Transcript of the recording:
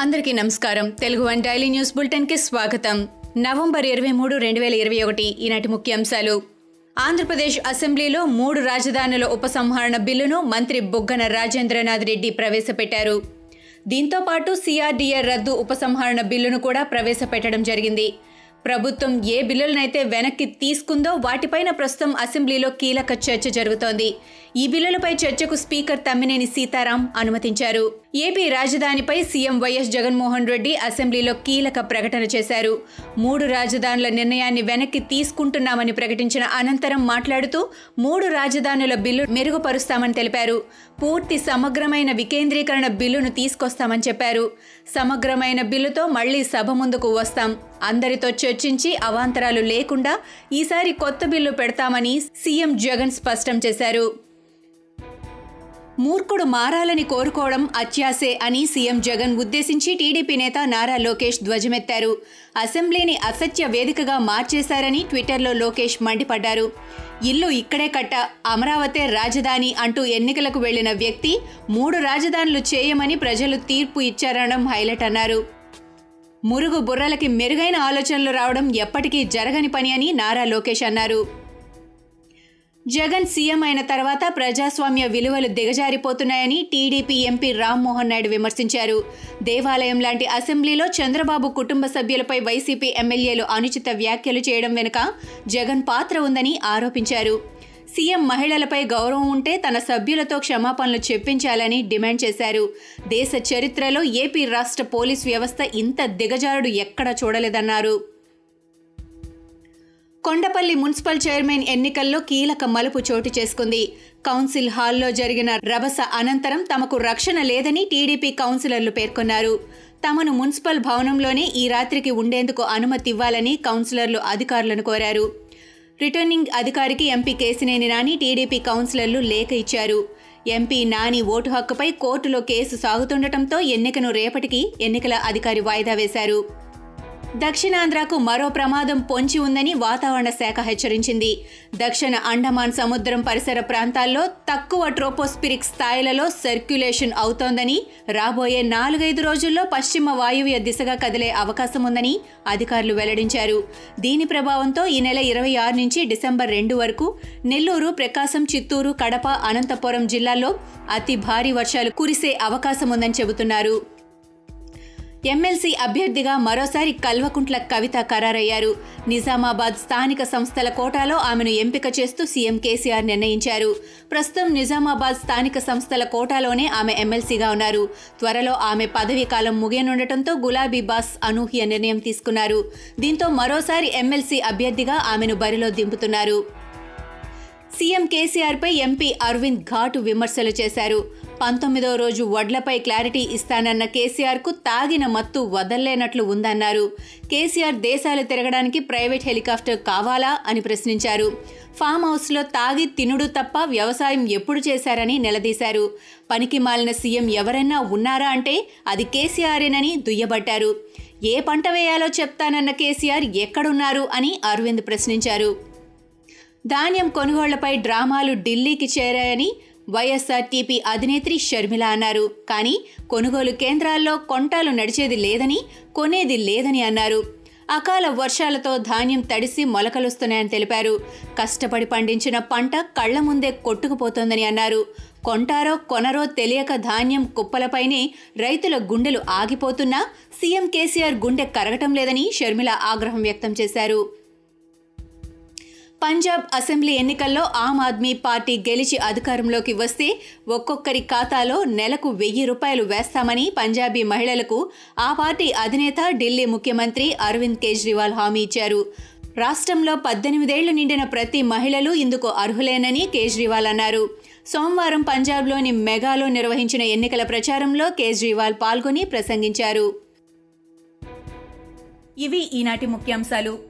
అందరికీ నమస్కారం. Telugu one daily news బులెటిన్కి స్వాగతం. నవంబర్ ఇరవై మూడు రెండు వేల ఇరవై ఒకటి ఈనాటి ముఖ్యాంశాలు. ఆంధ్రప్రదేశ్ అసెంబ్లీలో మూడు రాజధానుల ఉపసంహరణ బిల్లును మంత్రి బుగ్గన రాజేంద్రనాథ్ రెడ్డి ప్రవేశపెట్టారు. దీంతో పాటు సిఆర్డీఏ రద్దు ఉపసంహరణ బిల్లును కూడా ప్రవేశపెట్టడం జరిగింది. ప్రభుత్వం ఏ బిల్లులనైతే వెనక్కి తీసుకుందో వాటిపైన ప్రస్తుతం అసెంబ్లీలో కీలక చర్చ జరుగుతోంది. ఈ బిల్లులపై చర్చకు స్పీకర్ తమ్మినేని సీతారాం అనుమతించారు. ఏపీ రాజధానిపై సీఎం వైఎస్ జగన్మోహన్ రెడ్డి అసెంబ్లీలో కీలక ప్రకటన చేశారు. మూడు రాజధానుల నిర్ణయాన్ని వెనక్కి తీసుకుంటున్నామని ప్రకటించిన అనంతరం మాట్లాడుతూ మూడు రాజధానుల బిల్లు మెరుగుపరుస్తామని తెలిపారు. పూర్తి సమగ్రమైన వికేంద్రీకరణ బిల్లును తీసుకొస్తామని చెప్పారు. సమగ్రమైన బిల్లుతో మళ్ళీ సభ ముందుకు వస్తాం. అందరితో చర్చించి అవాంతరాలు లేకుండా ఈసారి కొత్త బిల్లు పెడతామని సీఎం జగన్ స్పష్టం చేశారు. మూర్ఖుడు మారాలని కోరుకోవడం అత్యాసే అని సీఎం జగన్ ఉద్దేశించి టీడీపీ నేత నారా లోకేష్ ధ్వజమెత్తారు. అసెంబ్లీని అసత్య వేదికగా మార్చేశారని ట్విట్టర్లో లోకేష్ మండిపడ్డారు. ఇల్లు ఇక్కడే కట్ట అమరావతే రాజధాని అంటూ ఎన్నికలకు వెళ్ళిన వ్యక్తి మూడు రాజధానులు చేయమని ప్రజలు తీర్పు ఇచ్చారనడం హైలైట్ అన్నారు. మురుగు బుర్రలకి మెరుగైన ఆలోచనలు రావడం ఎప్పటికీ జరగని పని అని నారా లోకేష్ అన్నారు. జగన్ సీఎం అయిన తర్వాత ప్రజాస్వామ్య విలువలు దిగజారిపోతున్నాయని టీడీపీ ఎంపీ రామ్మోహన్ నాయుడు విమర్శించారు. దేవాలయం లాంటి అసెంబ్లీలో చంద్రబాబు కుటుంబ సభ్యులపై వైసీపీ ఎమ్మెల్యేలు అనుచిత వ్యాఖ్యలు చేయడం వెనుక జగన్ పాత్ర ఉందని ఆరోపించారు. సీఎం మహిళలపై గౌరవం ఉంటే తన సభ్యులతో క్షమాపణలు చెప్పించాలని డిమాండ్ చేశారు. దేశ చరిత్రలో ఏపీ రాష్ట్ర పోలీస్ వ్యవస్థ ఇంత దిగజారుడు ఎక్కడా చూడలేదన్నారు. కొండపల్లి మున్సిపల్ చైర్మన్ ఎన్నికల్లో కీలక మలుపు చోటు చేసుకుంది. కౌన్సిల్ హాల్లో జరిగిన రభస అనంతరం తమకు రక్షణ లేదని టీడీపీ కౌన్సిలర్లు పేర్కొన్నారు. తమను మున్సిపల్ భవనంలోనే ఈ రాత్రికి ఉండేందుకు అనుమతి ఇవ్వాలని కౌన్సిలర్లు అధికారులను కోరారు. రిటర్నింగ్ అధికారికి ఎంపీ కేసినేని నాని టీడీపీ కౌన్సిలర్లు లేఖ ఇచ్చారు. ఎంపీ నాని ఓటు హక్కుపై కోర్టులో కేసు సాగుతుండటంతో ఎన్నికను రేపటికి ఎన్నికల అధికారి వాయిదా వేశారు. దక్షిణాంధ్రకు మరో ప్రమాదం పొంచి ఉందని వాతావరణ శాఖ హెచ్చరించింది. దక్షిణ అండమాన్ సముద్రం పరిసర ప్రాంతాల్లో తక్కువ ట్రోపోస్పిరిక్ స్థాయిలలో సర్క్యులేషన్ అవుతోందని రాబోయే నాలుగైదు రోజుల్లో పశ్చిమ వాయువ్య దిశగా కదిలే అవకాశం ఉందని అధికారులు వెల్లడించారు. దీని ప్రభావంతో ఈ నెల ఇరవై ఆరు నుంచి డిసెంబర్ రెండు వరకు నెల్లూరు ప్రకాశం చిత్తూరు కడప అనంతపురం జిల్లాల్లో అతి భారీ వర్షాలు కురిసే అవకాశం ఉందని చెబుతున్నారు. ఎమ్మెల్సీ అభ్యర్థిగా మరోసారి కల్వకుంట్ల కవిత ఖరారయ్యారు. నిజామాబాద్ స్థానిక సంస్థల కోటాలో ఆమెను ఎంపిక చేస్తూ సీఎం కేసీఆర్ నిర్ణయించారు. ప్రస్తుతం నిజామాబాద్ స్థానిక సంస్థల కోటాలోనే ఆమె ఎమ్మెల్సీగా ఉన్నారు. త్వరలో ఆమె పదవీ కాలం ముగియనుండటంతో గులాబీ బాస్ అనూహ్య నిర్ణయం తీసుకున్నారు. దీంతో మరోసారి ఎమ్మెల్సీ అభ్యర్థిగా ఆమెను బరిలో దింపుతున్నారు. సీఎం కేసీఆర్పై ఎంపీ అరవింద్ ఘాటు విమర్శలు చేశారు. పంతొమ్మిదో రోజు వడ్లపై క్లారిటీ ఇస్తానన్న కేసీఆర్కు తాగిన మత్తు వదల్లేనట్లు ఉందన్నారు. కేసీఆర్ దేశాలు తిరగడానికి ప్రైవేట్ హెలికాప్టర్ కావాలా అని ప్రశ్నించారు. ఫామ్ హౌస్లో తాగి తినుడు తప్ప వ్యవసాయం ఎప్పుడు చేశారని నిలదీశారు. పనికి మాలిన సీఎం ఎవరైనా ఉన్నారా అంటే అది కేసీఆరేనని దుయ్యబట్టారు. ఏ పంట వేయాలో చెప్తానన్న కేసీఆర్ ఎక్కడున్నారు అని అరవింద్ ప్రశ్నించారు. ధాన్యం కొనుగోళ్ళపై డ్రామాలు ఢిల్లీకి చేరాయని వైఎస్ఆర్టీపీ అధినేత్రి షర్మిల అన్నారు. కానీ కొనుగోలు కేంద్రాల్లో కొంటాలు నడిచేది లేదని కొనేది లేదని అన్నారు. అకాల వర్షాలతో ధాన్యం తడిసి మొలకలుస్తున్నాయని తెలిపారు. కష్టపడి పండించిన పంట కళ్ళ ముందే కొట్టుకుపోతోందని అన్నారు. కొంటారో కొనరో తెలియక ధాన్యం కుప్పలపైనే రైతుల గుండెలు ఆగిపోతున్నా సీఎం కేసీఆర్ గుండె కరగటం లేదని షర్మిల ఆగ్రహం వ్యక్తం చేశారు. పంజాబ్ అసెంబ్లీ ఎన్నికల్లో ఆమ్ ఆద్మీ పార్టీ గెలిచి అధికారంలోకి వస్తే ఒక్కొక్కరి ఖాతాలో నెలకు వెయ్యి రూపాయలు వేస్తామని పంజాబీ మహిళలకు ఆ పార్టీ అధినేత ఢిల్లీ ముఖ్యమంత్రి అరవింద్ కేజ్రీవాల్ హామీ ఇచ్చారు. రాష్ట్రంలో పద్దెనిమిదేళ్ళు నిండిన ప్రతి మహిళలు ఇందుకు అర్హులేనని కేజ్రీవాల్ అన్నారు. సోమవారం పంజాబ్లోని మెగాలో నిర్వహించిన ఎన్నికల ప్రచారంలో కేజ్రీవాల్ పాల్గొని ప్రసంగించారు. ఇవి ఈనాటి ముఖ్యాంశాలు.